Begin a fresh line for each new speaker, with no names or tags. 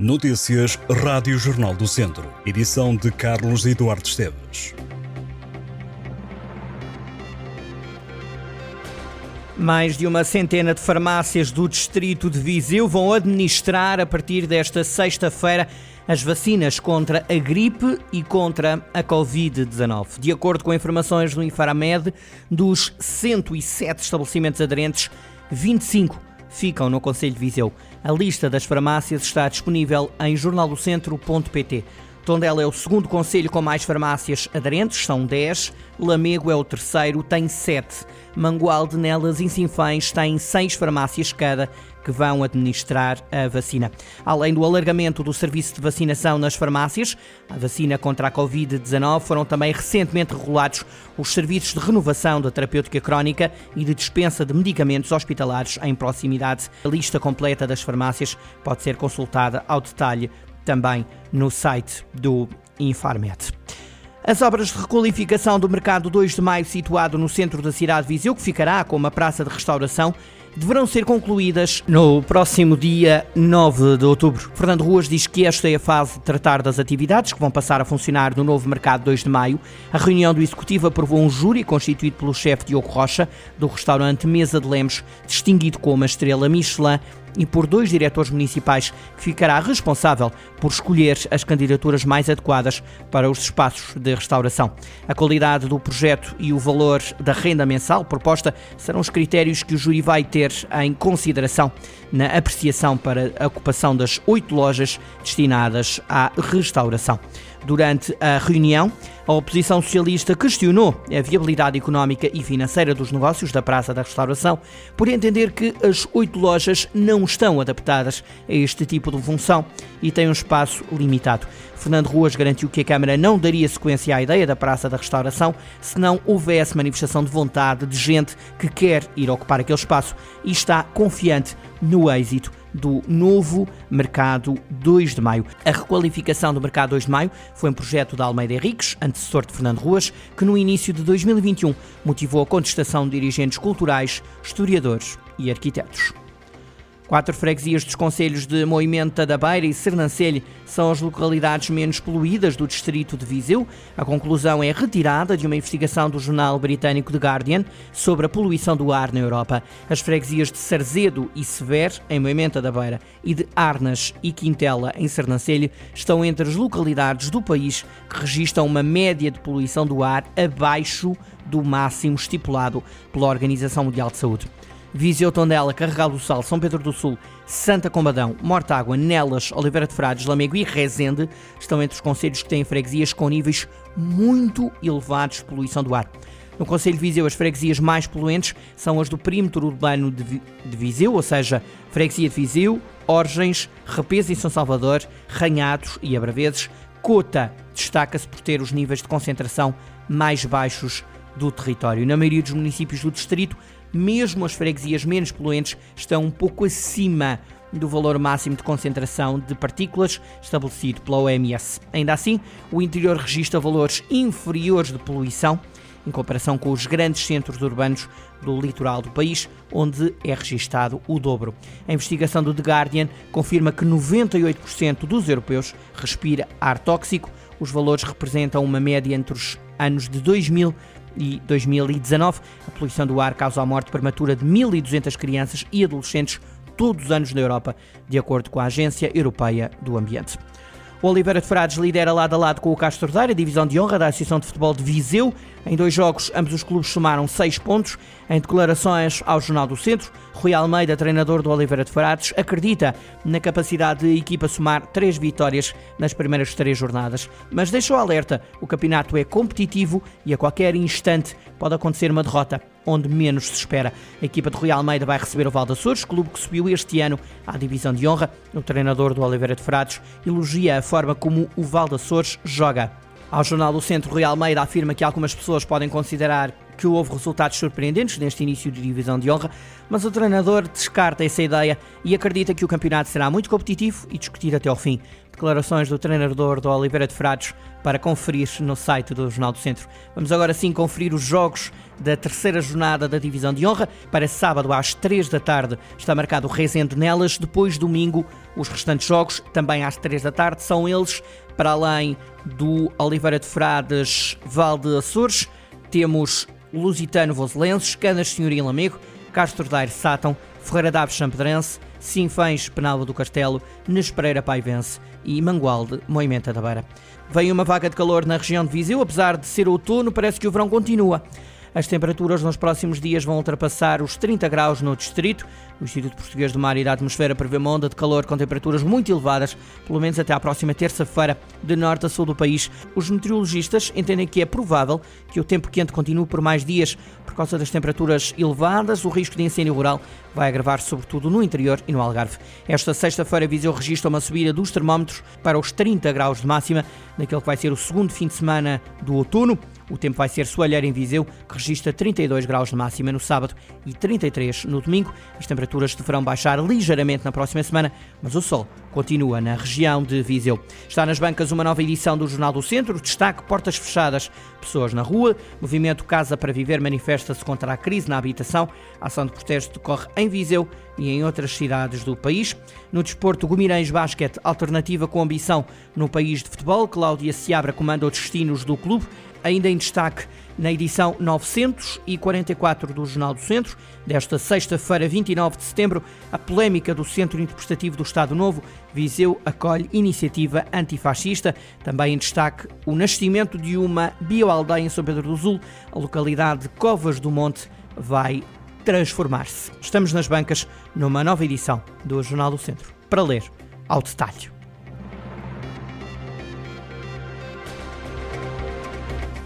Notícias Rádio Jornal do Centro. Edição de Carlos Eduardo Esteves.
Mais de uma centena de farmácias do distrito de Viseu vão administrar a partir desta sexta-feira as vacinas contra a gripe e contra a Covid-19. De acordo com informações do Infaramed, dos 107 estabelecimentos aderentes, 25 ficam no Conselho de Viseu. A lista das farmácias está disponível em jornaldocentro.pt. Tondela é o segundo conselho com mais farmácias aderentes, são 10. Lamego é o terceiro, tem 7. Mangualde, Nelas e Sinfães têm 6 farmácias cada que vão administrar a vacina. Além do alargamento do serviço de vacinação nas farmácias, a vacina contra a Covid-19 foram também recentemente regulados os serviços de renovação da terapêutica crónica e de dispensa de medicamentos hospitalares em proximidade. A lista completa das farmácias pode ser consultada ao detalhe também no site do Infarmed. As obras de requalificação do Mercado 2 de Maio, situado no centro da cidade de Viseu, que ficará com uma praça de restauração, deverão ser concluídas no próximo dia 9 de outubro. Fernando Ruas diz que esta é a fase de tratar das atividades que vão passar a funcionar no novo mercado 2 de maio. A reunião do Executivo aprovou um júri constituído pelo chefe Diogo Rocha, do restaurante Mesa de Lemos, distinguido com uma estrela Michelin, e por dois diretores municipais, que ficará responsável por escolher as candidaturas mais adequadas para os espaços de restauração. A qualidade do projeto e o valor da renda mensal proposta serão os critérios que o júri vai ter ter em consideração na apreciação para a ocupação das oito lojas destinadas à restauração. Durante a reunião, a oposição socialista questionou a viabilidade económica e financeira dos negócios da Praça da Restauração, por entender que as oito lojas não estão adaptadas a este tipo de função e têm um espaço limitado. Fernando Ruas garantiu que a Câmara não daria sequência à ideia da Praça da Restauração se não houvesse manifestação de vontade de gente que quer ir ocupar aquele espaço e está confiante no êxito do novo Mercado 2 de Maio. A requalificação do Mercado 2 de Maio foi um projeto da Almeida Henriques, antecessor de Fernando Ruas, que no início de 2021 motivou a contestação de dirigentes culturais, historiadores e arquitetos. Quatro freguesias dos concelhos de Moimenta da Beira e Sernancelho são as localidades menos poluídas do distrito de Viseu. A conclusão é retirada de uma investigação do jornal britânico The Guardian sobre a poluição do ar na Europa. As freguesias de Sarzedo e Sever, em Moimenta da Beira, e de Arnas e Quintela, em Sernancelho, estão entre as localidades do país que registram uma média de poluição do ar abaixo do máximo estipulado pela Organização Mundial de Saúde. Viseu Tondela, Carregal do Sal, São Pedro do Sul, Santa Combadão, Mortágua, Nelas, Oliveira de Frades, Lamego e Rezende estão entre os conselhos que têm freguesias com níveis muito elevados de poluição do ar. No Conselho de Viseu, as freguesias mais poluentes são as do perímetro urbano de, Viseu, ou seja, Freguesia de Viseu, Orgens, Repesa e São Salvador, Ranhados e Abraveses. Cota destaca-se por ter os níveis de concentração mais baixos do território. Na maioria dos municípios do distrito, mesmo as freguesias menos poluentes estão um pouco acima do valor máximo de concentração de partículas estabelecido pela OMS. Ainda assim, o interior registra valores inferiores de poluição em comparação com os grandes centros urbanos do litoral do país, onde é registado o dobro. A investigação do The Guardian confirma que 98% dos europeus respira ar tóxico. Os valores representam uma média entre os anos de 2000 e 2019. A poluição do ar causa a morte prematura de 1.200 crianças e adolescentes todos os anos na Europa, de acordo com a Agência Europeia do Ambiente. O Oliveira de Frades lidera lado a lado com o Castro Daire, divisão de honra da Associação de Futebol de Viseu. Em dois jogos, ambos os clubes somaram seis pontos. Em declarações ao Jornal do Centro, Rui Almeida, treinador do Oliveira de Frades, acredita na capacidade da equipa somar três vitórias nas primeiras três jornadas, mas deixou alerta: o campeonato é competitivo e a qualquer instante pode acontecer uma derrota onde menos se espera. A equipa de Rui Almeida vai receber o Val Açores, clube que subiu este ano à divisão de honra. O treinador do Oliveira de Frades elogia a forma como o Val Açores joga. Ao Jornal do Centro, Rui Almeida afirma que algumas pessoas podem considerar que houve resultados surpreendentes neste início de divisão de honra, mas o treinador descarta essa ideia e acredita que o campeonato será muito competitivo e discutir até ao fim. Declarações do treinador do Oliveira de Frades para conferir no site do Jornal do Centro. Vamos agora sim conferir os jogos da terceira jornada da Divisão de Honra. Para sábado às 3 da tarde está marcado o Rezende Nelas. Depois, domingo, os restantes jogos, também às 3 da tarde, são eles, para além do Oliveira de Frades Valde Açores, temos Lusitano Voselenses, Canas Senhoria Lamego, Castro Daire Sátão, Ferreira Daves Champedrense, Sinfães Penalva do Castelo, Nespereira Paivense e Mangualde Moimenta da Beira. Vem uma vaga de calor na região de Viseu, apesar de ser outono, parece que o verão continua. As temperaturas nos próximos dias vão ultrapassar os 30 graus no distrito. O Instituto Português do Mar e da Atmosfera prevê uma onda de calor com temperaturas muito elevadas, pelo menos até à próxima terça-feira, de norte a sul do país. Os meteorologistas entendem que é provável que o tempo quente continue por mais dias. Por causa das temperaturas elevadas, o risco de incêndio rural vai agravar-se sobretudo no interior e no Algarve. Esta sexta-feira, Viseu registra uma subida dos termómetros para os 30 graus de máxima, naquele que vai ser o segundo fim de semana do outono. O tempo vai ser soalheiro em Viseu, que registra 32 graus de máxima no sábado e 33 no domingo. As temperaturas deverão baixar ligeiramente na próxima semana, mas o sol continua na região de Viseu. Está nas bancas uma nova edição do Jornal do Centro, destaque portas fechadas, pessoas na rua, movimento Casa para Viver manifesta-se contra a crise na habitação, a ação de protesto decorre em Viseu e em outras cidades do país. No desporto, Gumirães Basquete, alternativa com ambição no país de futebol, Cláudia Seabra comanda os destinos do clube, ainda em destaque na edição 944 do Jornal do Centro, desta sexta-feira, 29 de setembro, a polémica do Centro Interpretativo do Estado Novo, Viseu acolhe iniciativa antifascista. Também em destaque o nascimento de uma bioaldeia em São Pedro do Sul, a localidade de Covas do Monte vai transformar-se. Estamos nas bancas numa nova edição do Jornal do Centro, para ler ao detalhe.